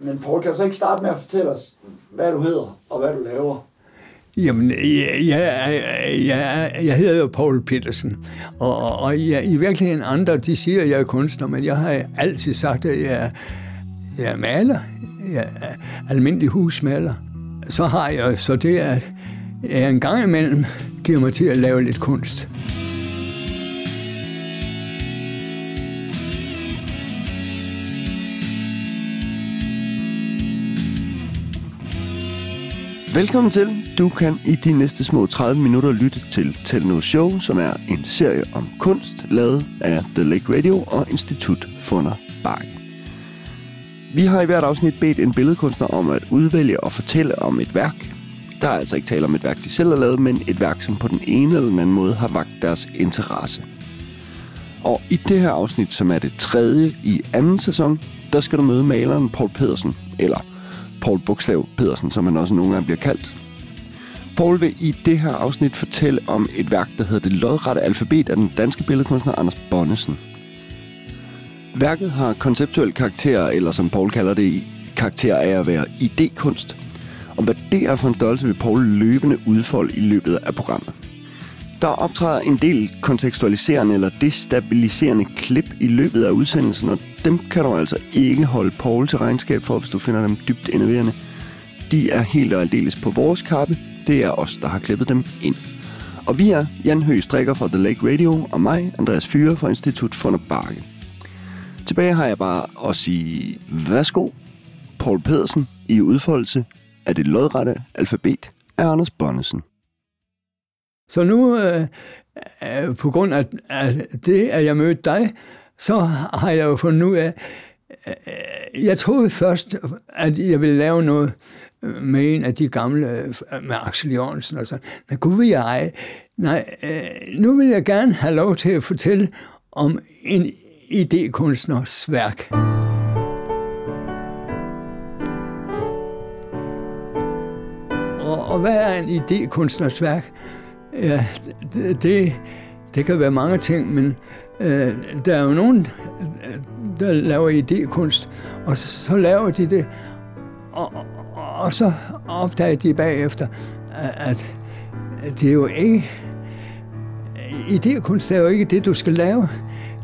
Men Paul, kan du så ikke starte med at fortælle os, hvad du hedder og hvad du laver? Jamen, jeg, jeg, jeg, jeg hedder jo Paul Petersen, og, og jeg, i virkeligheden andre, de siger, at jeg er kunstner, men jeg har altid sagt, at jeg, jeg er maler, jeg er almindelig husmaler. Så har jeg, så det at jeg en gang imellem giver mig til at lave lidt kunst. Velkommen til. Du kan i de næste små 30 minutter lytte til Telno Show, som er en serie om kunst, lavet af The Lake Radio og Institut Funder Bakke. Vi har i hvert afsnit bedt en billedkunstner om at udvælge og fortælle om et værk. Der er altså ikke tale om et værk, de selv har lavet, men et værk, som på den ene eller den anden måde har vagt deres interesse. Og i det her afsnit, som er det tredje i anden sæson, der skal du møde maleren Paul Pedersen, eller Paul Bogstav Pedersen, som han også nogle gange bliver kaldt. Paul vil i det her afsnit fortælle om et værk, der hedder Det lodrette alfabet af den danske billedkunstner Anders Bonnesen. Værket har konceptuel karakter, eller som Paul kalder det, karakter af at være idékunst. Og hvad det er for en størrelse, vil Paul løbende udfolde i løbet af programmet. Der optræder en del kontekstualiserende eller destabiliserende klip i løbet af udsendelsen, og dem kan du altså ikke holde Paul til regnskab for, hvis du finder dem dybt enerverende. De er helt og aldeles på vores kappe. Det er os, der har klippet dem ind. Og vi er Jan Høgh Strikker fra The Lake Radio, og mig, Andreas Fyre fra Institut for Bakke. Tilbage har jeg bare at sige, værsgo, Paul Pedersen i udfoldelse af det lodrette alfabet af Anders Bonnesen. Så nu, øh, øh, på grund af, af det, at jeg mødte dig, så har jeg jo fundet ud af, øh, jeg troede først, at jeg ville lave noget med en af de gamle, øh, med Axel Jørgensen og sådan. Men gud vil jeg, nej, øh, nu vil jeg gerne have lov til at fortælle om en idékunstners værk. Og, og hvad er en idékunstners værk? Ja, det, det, det kan være mange ting, men øh, der er jo nogen, øh, der laver idékunst, og så, så laver de det, og, og, og så opdager de bagefter, at det er jo ikke... Idékunst er jo ikke det, du skal lave.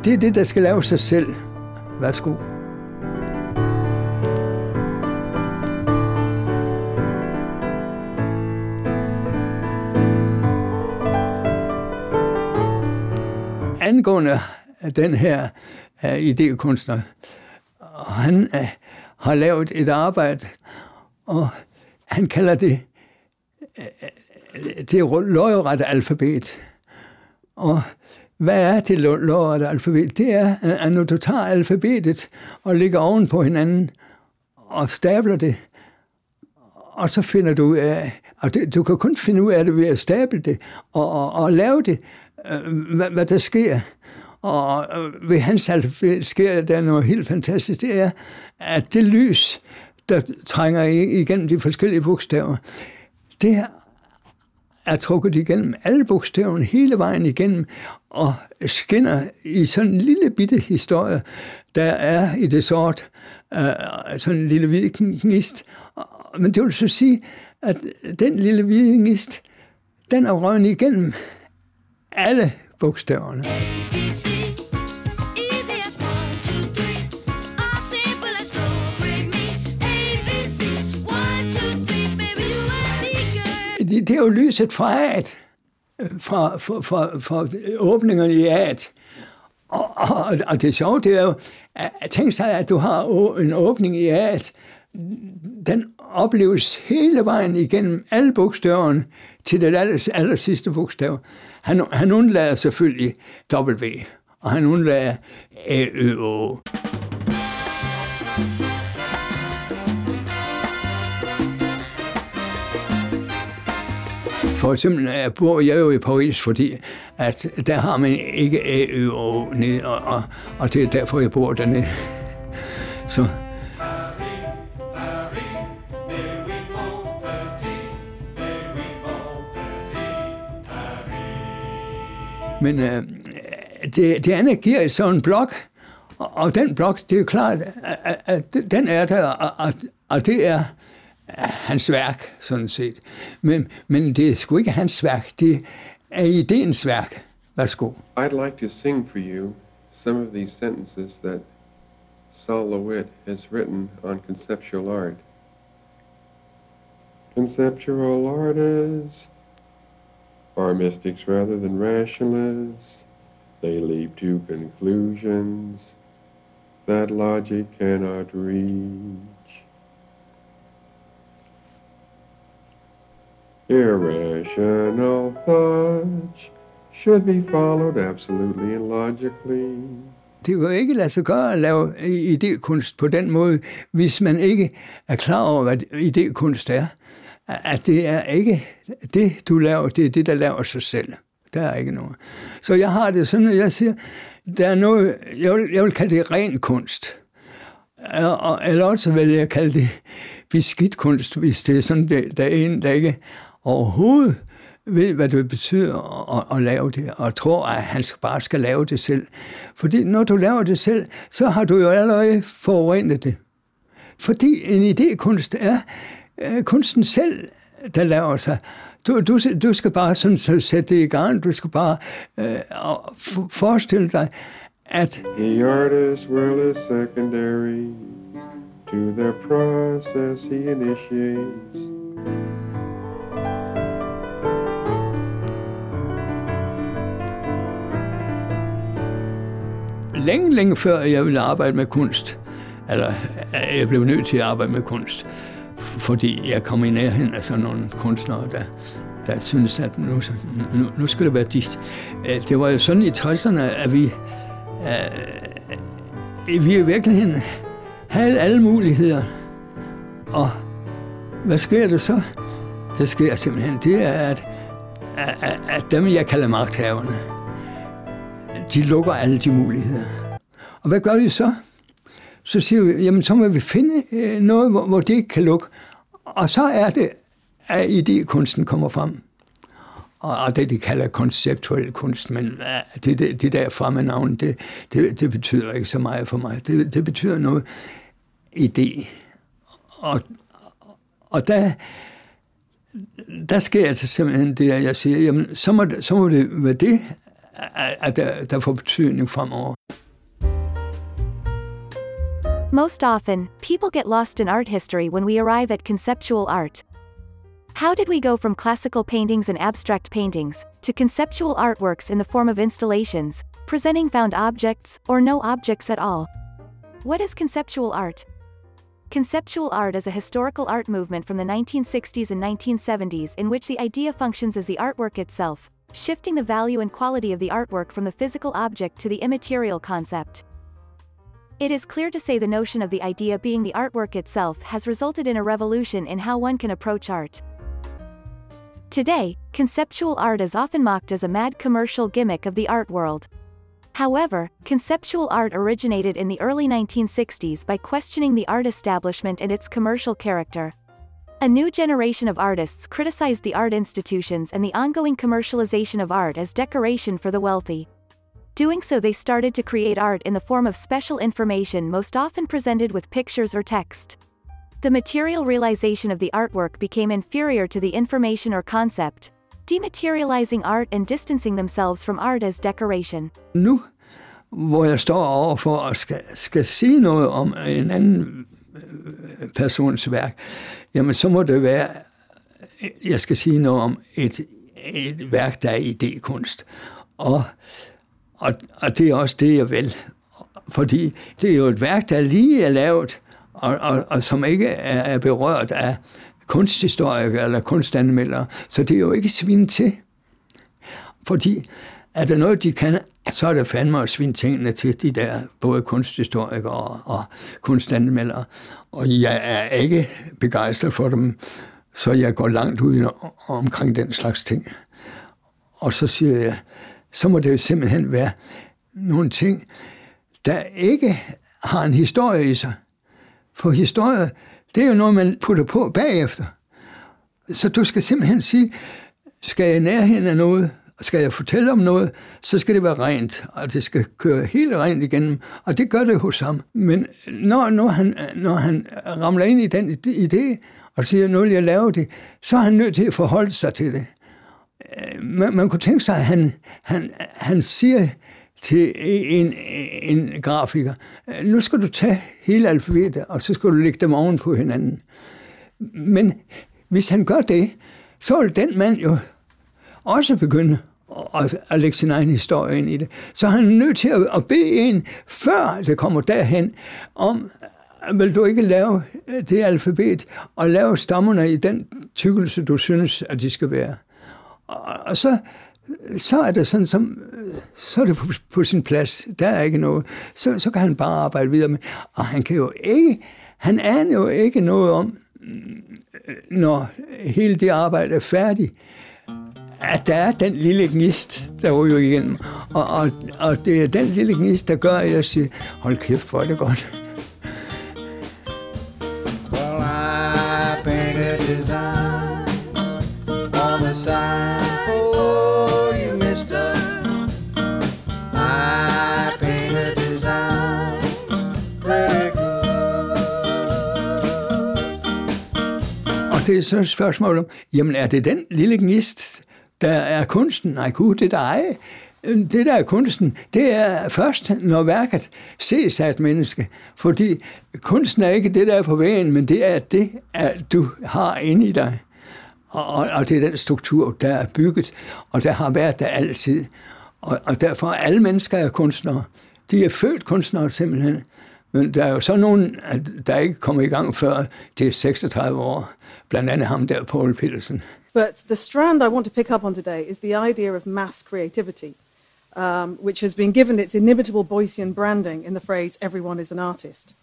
Det er det, der skal lave sig selv. Værsgo. Angående den her uh, idékunstner, og han uh, har lavet et arbejde, og han kalder det uh, det lodrette alfabet. Og hvad er det lodrette alfabet? Det er, at når du tager alfabetet og ligger oven på hinanden og stabler det, og så finder du ud af, og det, du kan kun finde ud af det ved at stable det og, og, og lave det, Øh, hvad, hvad der sker. Og øh, ved hans alfabet sker der noget helt fantastisk. Det er, at det lys, der trænger igennem de forskellige bogstaver, det er trukket igennem alle bogstaverne hele vejen igennem og skinner i sådan en lille bitte historie, der er i det sort, øh, sådan en lille hvid gnist. Men det vil så sige, at den lille hvide gnist, den er røgnet igennem alle bogstaverne. Det, det er jo lyset fra at fra, fra, fra, fra åbningerne i at. Og, og, og det sjove, det er jo, at tænk sig, at du har en åbning i at, den opleves hele vejen igennem alle bogstaverne til det aller, aller sidste bogstav. Han, han undlader selvfølgelig W, og han undlader A, Ø, O. For eksempel jeg bor jeg jo i Paris, fordi at der har man ikke A, Ø, O ned, og, og, og det er derfor, jeg bor dernede. Så Men øh, det, det andet giver så en blok, og den blok, det er jo klart, at, at den er der, og, og det er øh, hans værk, sådan set. Men, men det er sgu ikke hans værk, det er ideens værk. Værsgo. I'd like to sing for you some of these sentences that Saul LeWitt has written on conceptual art. Conceptual artist, are mystics rather than rationalists. They leap to conclusions that logic cannot reach. Irrational thoughts should be followed absolutely and logically. Det vil ikke lade sig gøre at lave idékunst på den måde, hvis man ikke er klar over, hvad idékunst er. At det er ikke det, du laver, det er det, der laver sig selv. Der er ikke noget. Så jeg har det sådan, at jeg siger, der er noget, jeg vil, jeg vil kalde det ren kunst. Eller også vil jeg kalde det beskidt kunst, hvis det er sådan, det, der er en, der ikke overhovedet ved, hvad det betyder at, at lave det, og tror, at han bare skal lave det selv. Fordi når du laver det selv, så har du jo allerede forurenet det. Fordi en idékunst er øh, kunsten selv, der laver sig. Du, du, du skal bare sådan så sætte det i gang. Du skal bare øh, forestille dig, at... The artist's world is secondary to the process he initiates. Længe, længe før jeg ville arbejde med kunst, eller jeg blev nødt til at arbejde med kunst, fordi jeg kom i nærheden af sådan nogle kunstnere, der, der synes, at nu, nu, nu skulle det være dit. Øh, det var jo sådan i 60'erne, at vi, at vi i virkeligheden havde alle muligheder. Og hvad sker der så? Det sker simpelthen, det er, at, at, at dem, jeg kalder magthaverne, de lukker alle de muligheder. Og hvad gør de så? Så siger vi, jamen så må vi finde øh, noget, hvor, hvor det ikke kan lukke. Og så er det, at idékunsten kommer frem. Og, og det, de kalder konceptuel kunst, men øh, det, det, det der fremme navn, det, det, det betyder ikke så meget for mig. Det, det betyder noget idé. Og, og der, der sker altså simpelthen det, at jeg siger, jamen, så må, så må det være det, at der, der får betydning fremover. Most often, people get lost in art history when we arrive at conceptual art. How did we go from classical paintings and abstract paintings to conceptual artworks in the form of installations, presenting found objects or no objects at all? What is conceptual art? Conceptual art is a historical art movement from the 1960s and 1970s in which the idea functions as the artwork itself, shifting the value and quality of the artwork from the physical object to the immaterial concept. It is clear to say the notion of the idea being the artwork itself has resulted in a revolution in how one can approach art. Today, conceptual art is often mocked as a mad commercial gimmick of the art world. However, conceptual art originated in the early 1960s by questioning the art establishment and its commercial character. A new generation of artists criticized the art institutions and the ongoing commercialization of art as decoration for the wealthy. Doing so they started to create art in the form of special information most often presented with pictures or text. The material realization of the artwork became inferior to the information or concept, dematerializing art and distancing themselves from art as decoration. Nu, hvor jeg står over for at skal, skal sige noget om en anden øh, persons værk, jamen så må det være, jeg skal sige noget om et, et værk, der er idékunst. Og og, og det er også det, jeg vil. Fordi det er jo et værk, der lige er lavet, og, og, og som ikke er, er berørt af kunsthistorikere eller kunstanmeldere. Så det er jo ikke svin til. Fordi er der noget, de kan, så er det fandme at svine tingene til de der både kunsthistorikere og, og kunstanmeldere. Og jeg er ikke begejstret for dem, så jeg går langt ud omkring den slags ting. Og så siger jeg, så må det jo simpelthen være nogle ting, der ikke har en historie i sig. For historie, det er jo noget, man putter på bagefter. Så du skal simpelthen sige, skal jeg nærheden af noget, skal jeg fortælle om noget, så skal det være rent, og det skal køre helt rent igennem, og det gør det hos ham. Men når, når, han, når han ramler ind i den idé, og siger, nu vil jeg lave det, så er han nødt til at forholde sig til det. Man, man kunne tænke sig, at han, han, han siger til en, en grafiker, nu skal du tage hele alfabetet, og så skal du lægge dem oven på hinanden. Men hvis han gør det, så vil den mand jo også begynde at, at lægge sin egen historie ind i det. Så han er nødt til at, at bede en, før det kommer derhen, om, vil du ikke lave det alfabet, og lave stammerne i den tykkelse, du synes, at de skal være. Og så, så er det sådan, som, så er det på, på sin plads. Der er ikke noget. Så, så kan han bare arbejde videre med. Og han kan jo ikke, han aner jo ikke noget om, mm, når hele det arbejde er færdigt, at der er den lille gnist, der ryger igennem. Og, og, og det er den lille gnist, der gør, at jeg siger, hold kæft, hvor er det godt. Det er så et spørgsmål om, jamen er det den lille gnist, der er kunsten. Nej, gud, det der er det der er kunsten, det er først, når værket ses af et menneske. Fordi kunsten er ikke det, der er på væggen, men det er det, at du har inde i dig. Og, og det er den struktur, der er bygget, og der har været der altid. Og, og derfor er alle mennesker er kunstnere. De er født kunstnere simpelthen. Men der er jo så nogen, der ikke kommer i gang før er 36 år. Blandt andet ham der, Paul Petersen. But the strand I want to pick up on today is the idea of mass creativity, um, which has been given its inimitable Boycean branding in the phrase, everyone is an artist.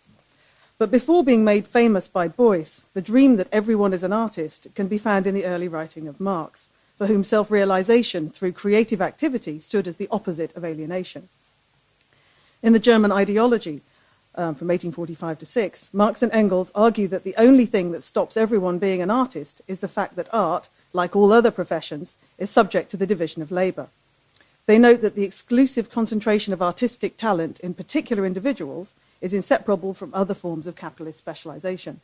But before being made famous by Boyce, the dream that everyone is an artist can be found in the early writing of Marx, for whom self realization through creative activity stood as the opposite of alienation. In the German ideology, um, from 1845 to 6, Marx and Engels argue that the only thing that stops everyone being an artist is the fact that art, like all other professions, is subject to the division of labour. They note that the exclusive concentration of artistic talent in particular individuals is inseparable from other forms of capitalist specialisation.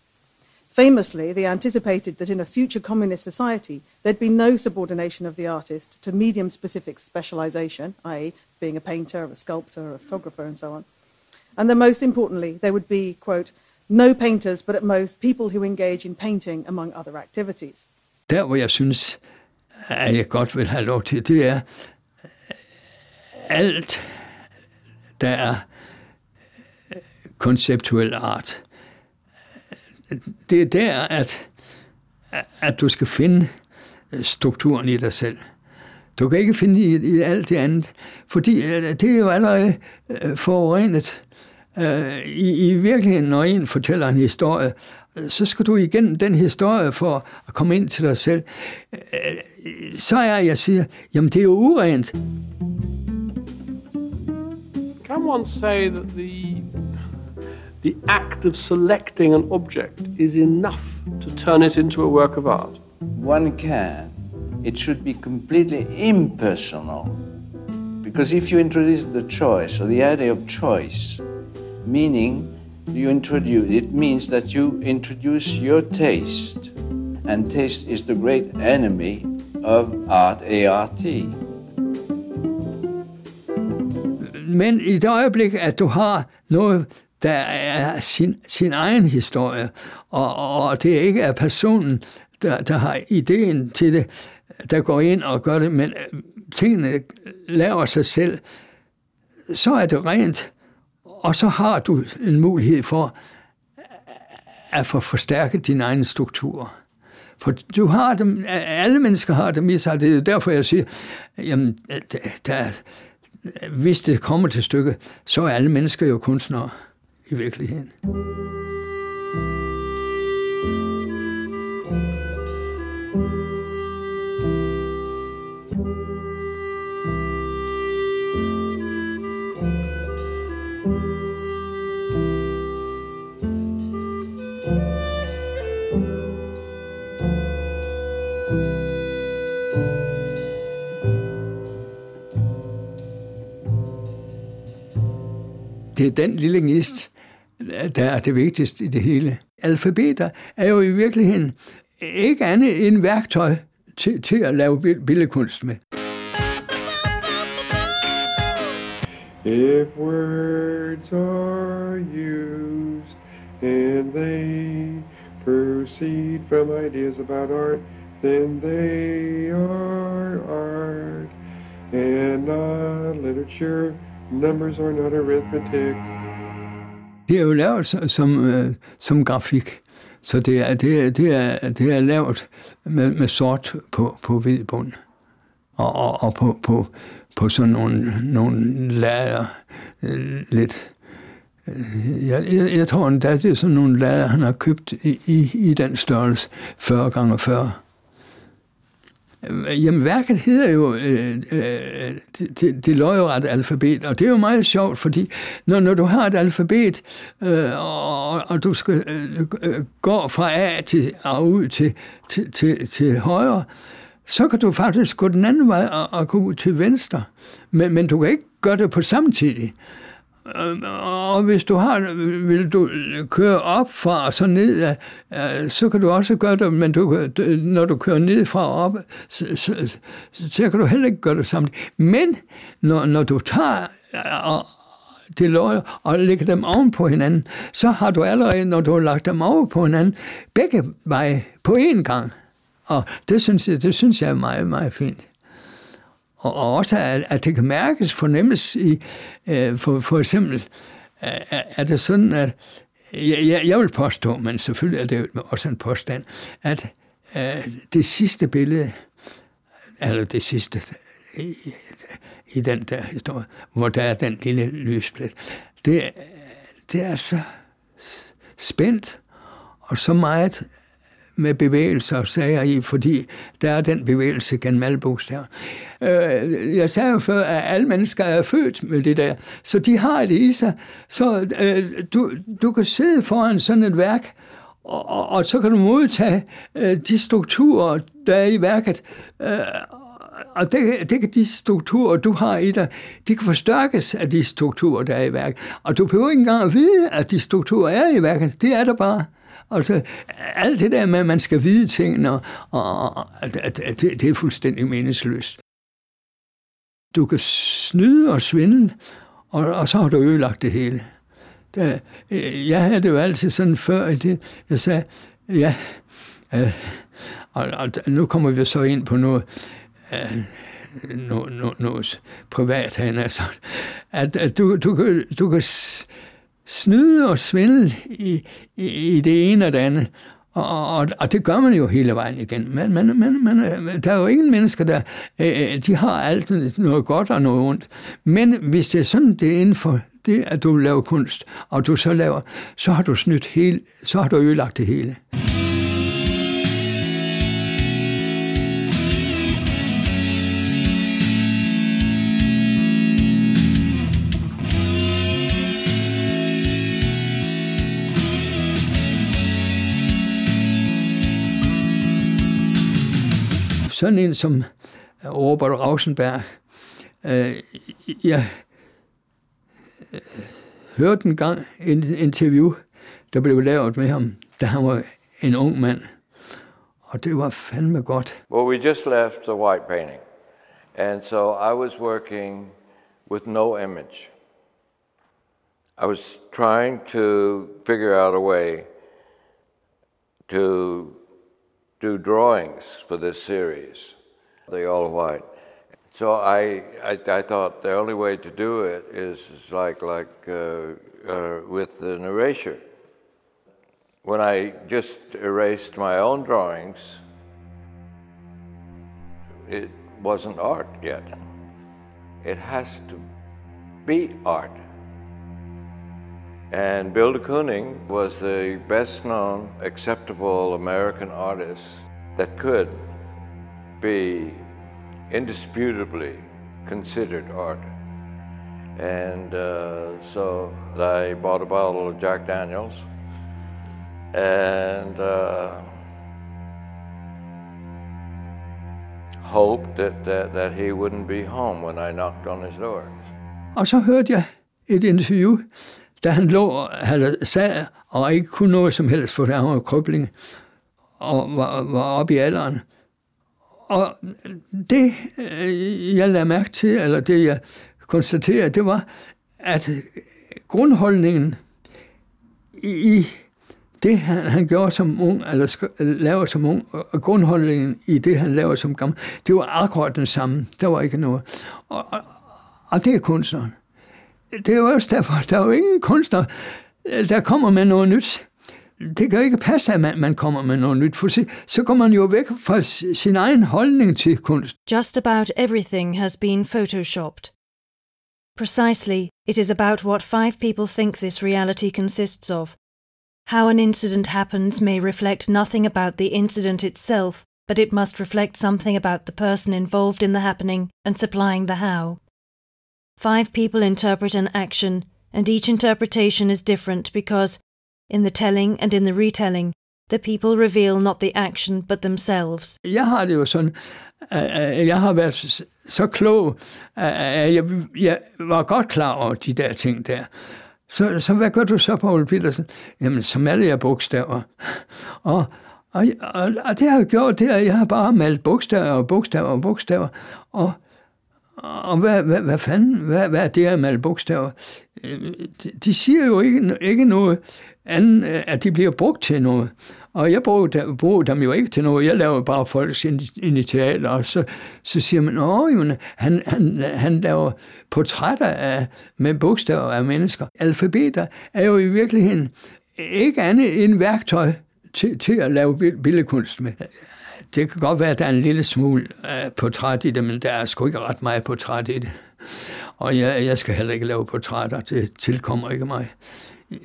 Famously, they anticipated that in a future communist society, there'd be no subordination of the artist to medium specific specialisation, i.e., being a painter, a sculptor, a photographer, and so on. And then, most importantly, there would be, quote, no painters, but at most people who engage in painting among other activities. Der, hvor jeg synes, at jeg godt vil have lov til, det er alt, der er konceptuel art. Det er der, at, at du skal finde strukturen i dig selv. Du kan ikke finde i, i alt det andet, fordi øh, det er jo allerede øh, forurenet. Øh, I, I virkeligheden, når en fortæller en historie, så skal du igennem den historie for at komme ind til dig selv. Så er jeg siger, jamen det er jo urent. Can one say that the the act of selecting an object is enough to turn it into a work of art? One can. It should be completely impersonal. Because if you introduce the choice or the idea of choice, meaning you introduce it means that you introduce your taste. And taste is the great enemy of art art men i det øjeblik at du har noget der er sin, sin egen historie og, og det ikke er personen der, der har ideen til det der går ind og gør det men tingene laver sig selv så er det rent og så har du en mulighed for øh, at få forstærket din egen struktur. For du har dem, øh, alle mennesker har dem i sig. Det er derfor, jeg siger, jamen, der, hvis det kommer til stykke, så er alle mennesker jo kunstnere i virkeligheden. Det er den lille gnist, der er det vigtigste i det hele. Alfabeter er jo i virkeligheden ikke andet end værktøj til, til at lave billedkunst med. If words are used and they proceed from ideas about art, then they are art and not literature. Numbers are not arithmetic. Det er jo lavet som, øh, som grafik, så det er, det er, det er, det er lavet med, med sort på, på hvid bund og, og, og på, på, på sådan nogle, nogle lader øh, lidt. Jeg, jeg, jeg tror endda, det er sådan nogle lader, han har købt i, i, i den størrelse 40 gange 40. Øh, jamen, værket hedder jo øh, øh, det, det, det alfabet, og det er jo meget sjovt, fordi når, når du har et alfabet, øh, og, og du skal øh, øh gå fra A til og ud til, til, til, til højre, så kan du faktisk gå den anden vej og, og gå ud til venstre, men, men du kan ikke gøre det på samtidig. Og hvis du har, vil du køre op fra og så ned, så kan du også gøre det, men du, når du kører ned fra og op, så, så, så kan du heller ikke gøre det samme. Men når, når du tager og, de løg og lægger dem oven på hinanden, så har du allerede, når du har lagt dem over på hinanden, begge veje på én gang. Og det synes jeg, det synes jeg er meget, meget fint og, og også at, at det kan mærkes, fornemmes i, øh, for, for eksempel, er, er det sådan, at jeg, jeg, jeg vil påstå, men selvfølgelig er det også en påstand, at øh, det sidste billede, eller det sidste, i, i den der historie, hvor der er den lille lysplet, det, det er så spændt og så meget med bevægelser og sager i, fordi der er den bevægelse gennem alle bogstaver. Øh, jeg sagde jo før, at alle mennesker er født med det der, så de har det i sig. Så øh, du, du kan sidde foran sådan et værk, og, og, og så kan du modtage øh, de strukturer, der er i værket, øh, og det, det kan de strukturer, du har i dig, de kan forstærkes af de strukturer, der er i værket. Og du behøver ikke engang at vide, at de strukturer er i værket. Det er der bare. Altså, alt det der med, at man skal vide tingene, og, og, og det, det er fuldstændig meningsløst. Du kan snyde og svindle, og, og så har du ødelagt det hele. Da, øh, jeg havde det jo altid sådan før, det, jeg sagde, ja, øh, og, og nu kommer vi så ind på noget, øh, noget, noget, noget privat, han altså, at, at du, du, du kan snyde og svindle i, i, i det ene og det andet. Og, og, og det gør man jo hele vejen igen. Men, men, men, men øh, der er jo ingen mennesker, der øh, øh, de har altid noget godt og noget ondt. Men hvis det er sådan, det er inden for det, at du laver kunst, og du så laver, så har du snydt hele, så har du ødelagt det hele. Sådan en som øh, Robert Rausenberg, øh, jeg øh, hørte en gang en interview, der blev lavet med ham, da han var en ung mand. Og det var fandme godt. Well, we just left the white painting. And so I was working with no image. I was trying to figure out a way to do drawings for this series, the all white. So I, I, I, thought the only way to do it is, is like, like uh, uh, with an erasure. When I just erased my own drawings, it wasn't art yet. It has to be art. And Bill de Kooning was the best known acceptable American artist that could be indisputably considered art. And uh, so I bought a bottle of Jack Daniels and uh, hoped that, that, that he wouldn't be home when I knocked on his door. Og så hørte jeg et interview, da han lå, eller sad og ikke kunne noget som helst, for han var krybling og var, var oppe i alderen. Og det, øh, jeg lagde mærke til, eller det, jeg konstaterede, det var, at grundholdningen i, det, han, han gjorde som ung, eller laver som ung, og grundholdningen i det, han laver som gammel, det var akkurat den samme. Der var ikke noget. Og, og, og det er kunstneren. Det er jo også derfor, der er jo ingen kunstner, der kommer med noget nyt. Det kan ikke passe, at man, man kommer med noget nyt, for så går man jo væk fra sin egen holdning til kunst. Just about everything has been photoshopped. Precisely, it is about what five people think this reality consists of. How an incident happens may reflect nothing about the incident itself, but it must reflect something about the person involved in the happening and supplying the how. Five people interpret an action, and each interpretation is different because, in the telling and in the retelling, the people reveal not the action but themselves. Jeg har det jo sådan, at jeg har været så klog, at jeg, jeg var godt klar over de der ting der. Så, så hvad gør du så, Paul Petersen? Jamen, så maler jeg bogstaver. Og, og, og, og det har jeg gjort, det er, jeg har bare malet bogstaver og bogstaver og bogstaver. Og, og hvad, hvad, hvad fanden, hvad, hvad er det her med alle bogstaver? De, de siger jo ikke, ikke noget andet, øh, at de bliver brugt til noget. Og jeg bruger, bruger dem jo ikke til noget. Jeg laver bare folks initialer, og så, så siger man, at han, han, han laver portrætter af, med bogstaver af mennesker. Alfabeter er jo i virkeligheden ikke andet end værktøj til, til at lave billedkunst med. Det kan godt være, at der er en lille smule øh, portræt i det, men der er sgu ikke ret meget portræt i det. Og jeg, jeg skal heller ikke lave portrætter, det tilkommer ikke mig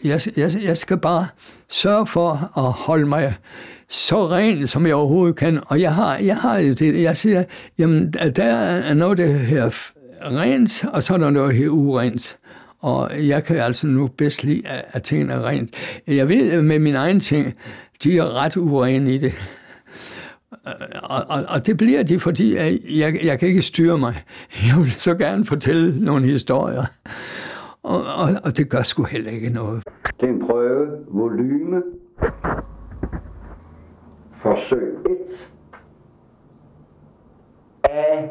jeg, jeg, jeg skal bare sørge for at holde mig så ren, som jeg overhovedet kan. Og jeg har, jeg har det, jeg siger, jamen, der er noget, det her rent, og så er der noget her urent. Og jeg kan altså nu bedst lide, at tingene er rent. Jeg ved med min egen ting, de er ret urene i det. Og, og, og det bliver de, fordi jeg, jeg, jeg kan ikke styre mig. Jeg vil så gerne fortælle nogle historier. Og, og, og det gør sgu heller ikke noget. Det er en prøve. Volume. Forsøg 1. A. A.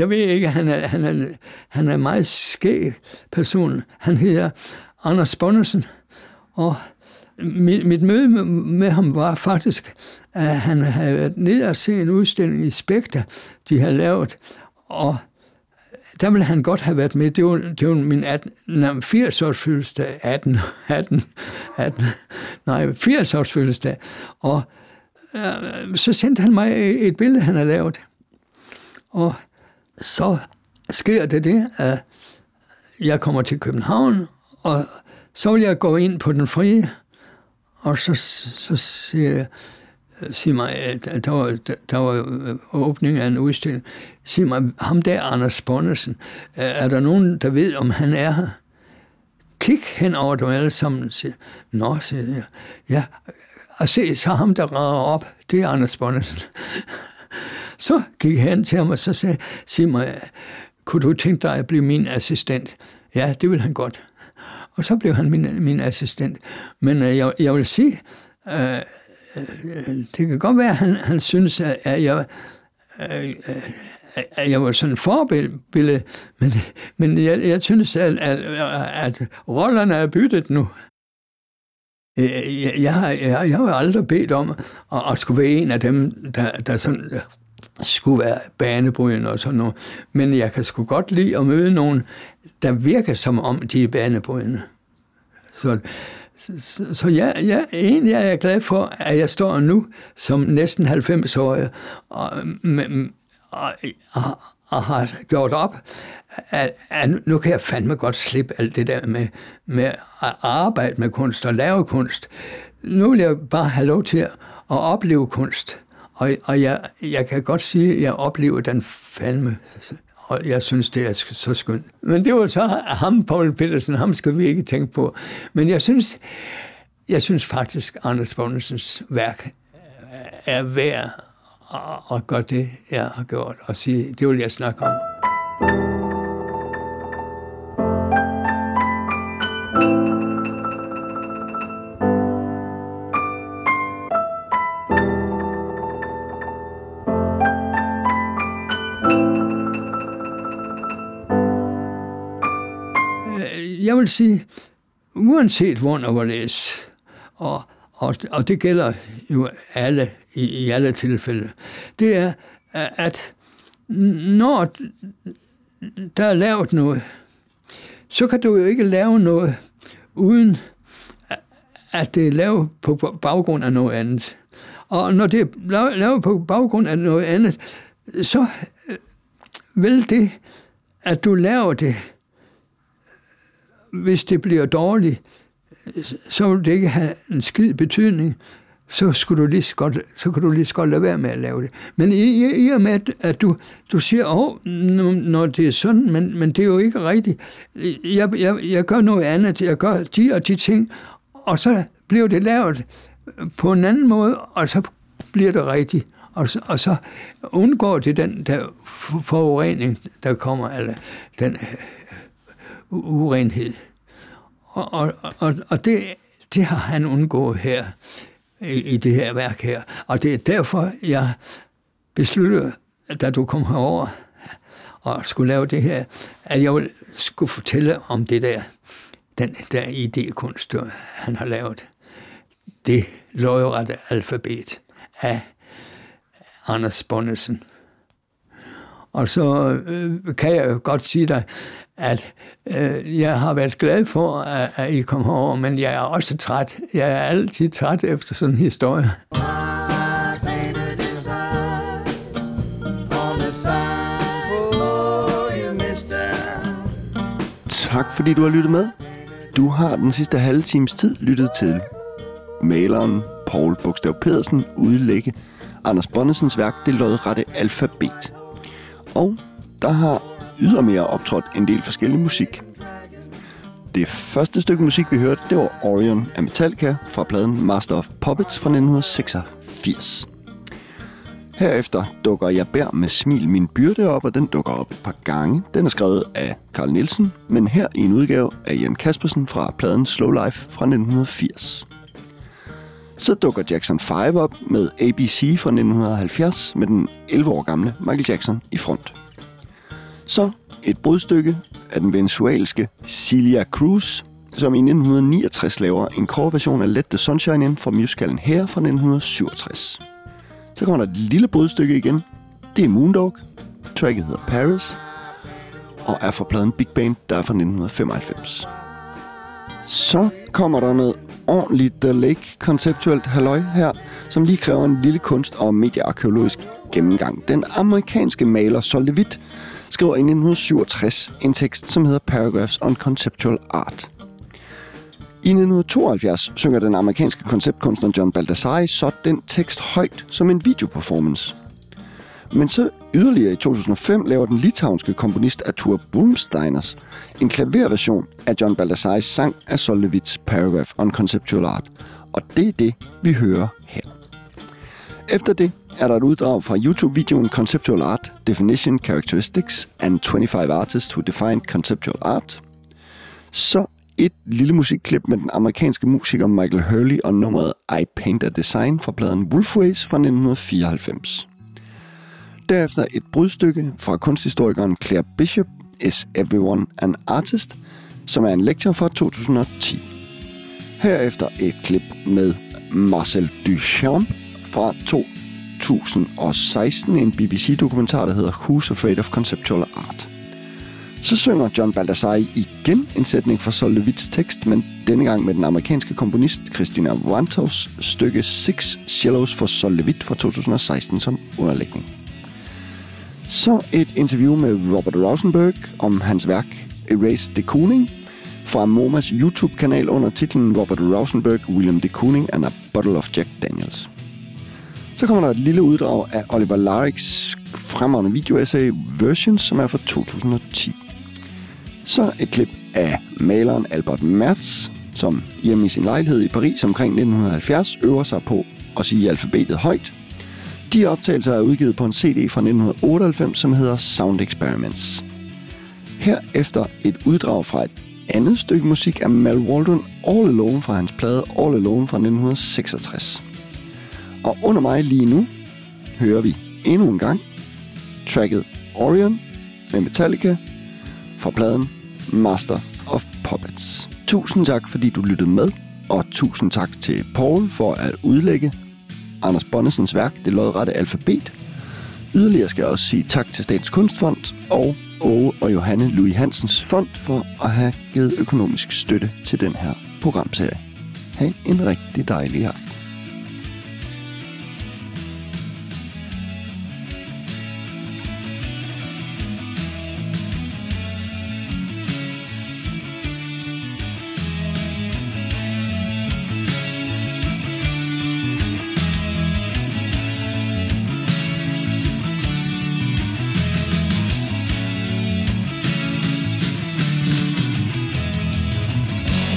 Jeg ved ikke, han er, han er, han er en meget skæg person. Han hedder Anders Bonnesen, og mit, mit møde med, med ham var faktisk, at han havde været nede og se en udstilling i Spekter, de havde lavet, og der ville han godt have været med. Det var, det var min 18, 80-års fødselsdag. 18, 18, 18, nej, 80-års fødselsdag. Og øh, så sendte han mig et billede, han havde lavet. Og så sker det det, at jeg kommer til København, og så vil jeg gå ind på den frie, og så, så siger jeg, sig mig, at der var, der var åbning af en udstilling. Sig mig, ham der, Anders Bonnesen, er der nogen, der ved, om han er her? Kig hen over dem alle sammen siger, Nå, siger jeg, ja, og se, så ham, der rager op, det er Anders Bonnesen. Så gik jeg hen til ham, og så sagde, sig mig, kunne du tænke dig at blive min assistent? Ja, det vil han godt. Og så blev han min, min assistent. Men øh, jeg, jeg vil sige, øh, øh, det kan godt være, at han, han synes, at, at jeg... Øh, at jeg var sådan en forbillede, men, men jeg, jeg synes, at, at, at rollerne er byttet nu. Øh, jeg, jeg, jeg, jeg har aldrig bedt om at, at skulle være en af dem, der, der sådan øh, skulle være banebrydende og sådan noget. Men jeg kan sgu godt lide at møde nogen, der virker som om, de er banebrydende. Så, så, så jeg, jeg, egentlig er jeg glad for, at jeg står nu som næsten 90-årig, mm, mm, og, og, og, og har gjort op, at, at nu kan jeg fandme godt slippe alt det der med, med at arbejde med kunst og lave kunst. Nu vil jeg bare have lov til at opleve kunst. Og, og jeg, jeg kan godt sige, at jeg oplever den fandme og jeg synes, det er så skønt. Men det var så ham, Paul Petersen, ham skal vi ikke tænke på. Men jeg synes, jeg synes faktisk, Anders Bonnetsens værk er værd at gøre det, jeg har gjort, og sige, det vil jeg snakke om. Øh, jeg vil sige, uanset hvor og hvorledes, og, og, og det gælder jo alle i, i alle tilfælde, det er, at når der er lavet noget, så kan du jo ikke lave noget uden at det er lavet på baggrund af noget andet. Og når det er lavet på baggrund af noget andet, så øh, vil det, at du laver det, hvis det bliver dårligt, så ville det ikke have en skid betydning, så, skulle du lige så godt, så kunne du lige så godt lade være med at lave det. Men i, i, i og med, at at du, du siger, åh, når det er sådan, men, men det er jo ikke rigtigt. Jeg, jeg, jeg gør noget andet, jeg gør de og de ting, og så bliver det lavet på en anden måde, og så bliver det rigtigt. Og så, og så undgår det den der forurening, der kommer, eller den øh, urenhed. Og, og, og, og det, det har han undgået her, i, i det her værk her. Og det er derfor, jeg besluttede, da du kom herover og skulle lave det her, at jeg skulle fortælle om det der, den der idékunst, han har lavet. Det løjrette alfabet af Anders Bonnesen. Og så øh, kan jeg godt sige dig, at øh, jeg har været glad for, at, at I kom over, men jeg er også træt. Jeg er altid træt efter sådan en historie. Tak fordi du har lyttet med. Du har den sidste halve times tid lyttet til maleren Paul Bogstav Pedersen udlægge Anders Bonnesens værk Det lodrette alfabet. Og der har ydermere optrådt en del forskellig musik. Det første stykke musik, vi hørte, det var Orion af Metallica fra pladen Master of Puppets fra 1986. Herefter dukker Jeg bær med smil min byrde op, og den dukker op et par gange. Den er skrevet af Carl Nielsen, men her i en udgave af Jan Kaspersen fra pladen Slow Life fra 1980. Så dukker Jackson 5 op med ABC fra 1970 med den 11 år gamle Michael Jackson i front. Så et brudstykke af den venezuelske Celia Cruz, som i 1969 laver en version af Let the Sunshine In fra musicalen Her fra 1967. Så kommer der et lille brudstykke igen. Det er Moondog. Tracket hedder Paris. Og er fra pladen Big Band, der er fra 1995. Så kommer der noget ordentligt The Lake konceptuelt halløj her, som lige kræver en lille kunst- og mediearkeologisk gennemgang. Den amerikanske maler Sol DeWitt skriver i 1967 en tekst, som hedder Paragraphs on Conceptual Art. I 1972 synger den amerikanske konceptkunstner John Baldessari så den tekst højt som en videoperformance. Men så yderligere i 2005 laver den litauiske komponist Artur Bumsteiners en klaverversion af John Baldessaris sang af Solevits Paragraph on Conceptual Art. Og det er det, vi hører her. Efter det er der et uddrag fra YouTube-videoen Conceptual Art, Definition, Characteristics and 25 Artists Who Define Conceptual Art. Så et lille musikklip med den amerikanske musiker Michael Hurley og nummeret I Paint a Design fra pladen Wolfways fra 1994. Derefter et brudstykke fra kunsthistorikeren Claire Bishop, Is Everyone an Artist, som er en lektor fra 2010. Herefter et klip med Marcel Duchamp fra 2016, en BBC-dokumentar, der hedder Who's Afraid of Conceptual Art. Så synger John Baldassari igen en sætning fra Sol tekst, men denne gang med den amerikanske komponist Christina Wantos stykke Six Shallows for Sol fra 2016 som underlægning. Så et interview med Robert Rosenberg om hans værk Erase de Kooning fra MoMAs YouTube-kanal under titlen Robert Rosenberg, William de Kooning and a Bottle of Jack Daniels. Så kommer der et lille uddrag af Oliver Lariks fremragende videoessay Versions, som er fra 2010. Så et klip af maleren Albert Mertz, som hjemme i sin lejlighed i Paris omkring 1970 øver sig på at sige alfabetet højt. De optagelser er udgivet på en CD fra 1998, som hedder Sound Experiments. Herefter et uddrag fra et andet stykke musik af Mal Waldron All Alone fra hans plade All Alone fra 1966. Og under mig lige nu hører vi endnu en gang tracket Orion med Metallica fra pladen Master of Puppets. Tusind tak, fordi du lyttede med, og tusind tak til Paul for at udlægge Anders Bonnesens værk, Det lodrette alfabet. Yderligere skal jeg også sige tak til Statens Kunstfond og Åge og Johanne Louis Hansens Fond for at have givet økonomisk støtte til den her programserie. Ha' en rigtig dejlig aften.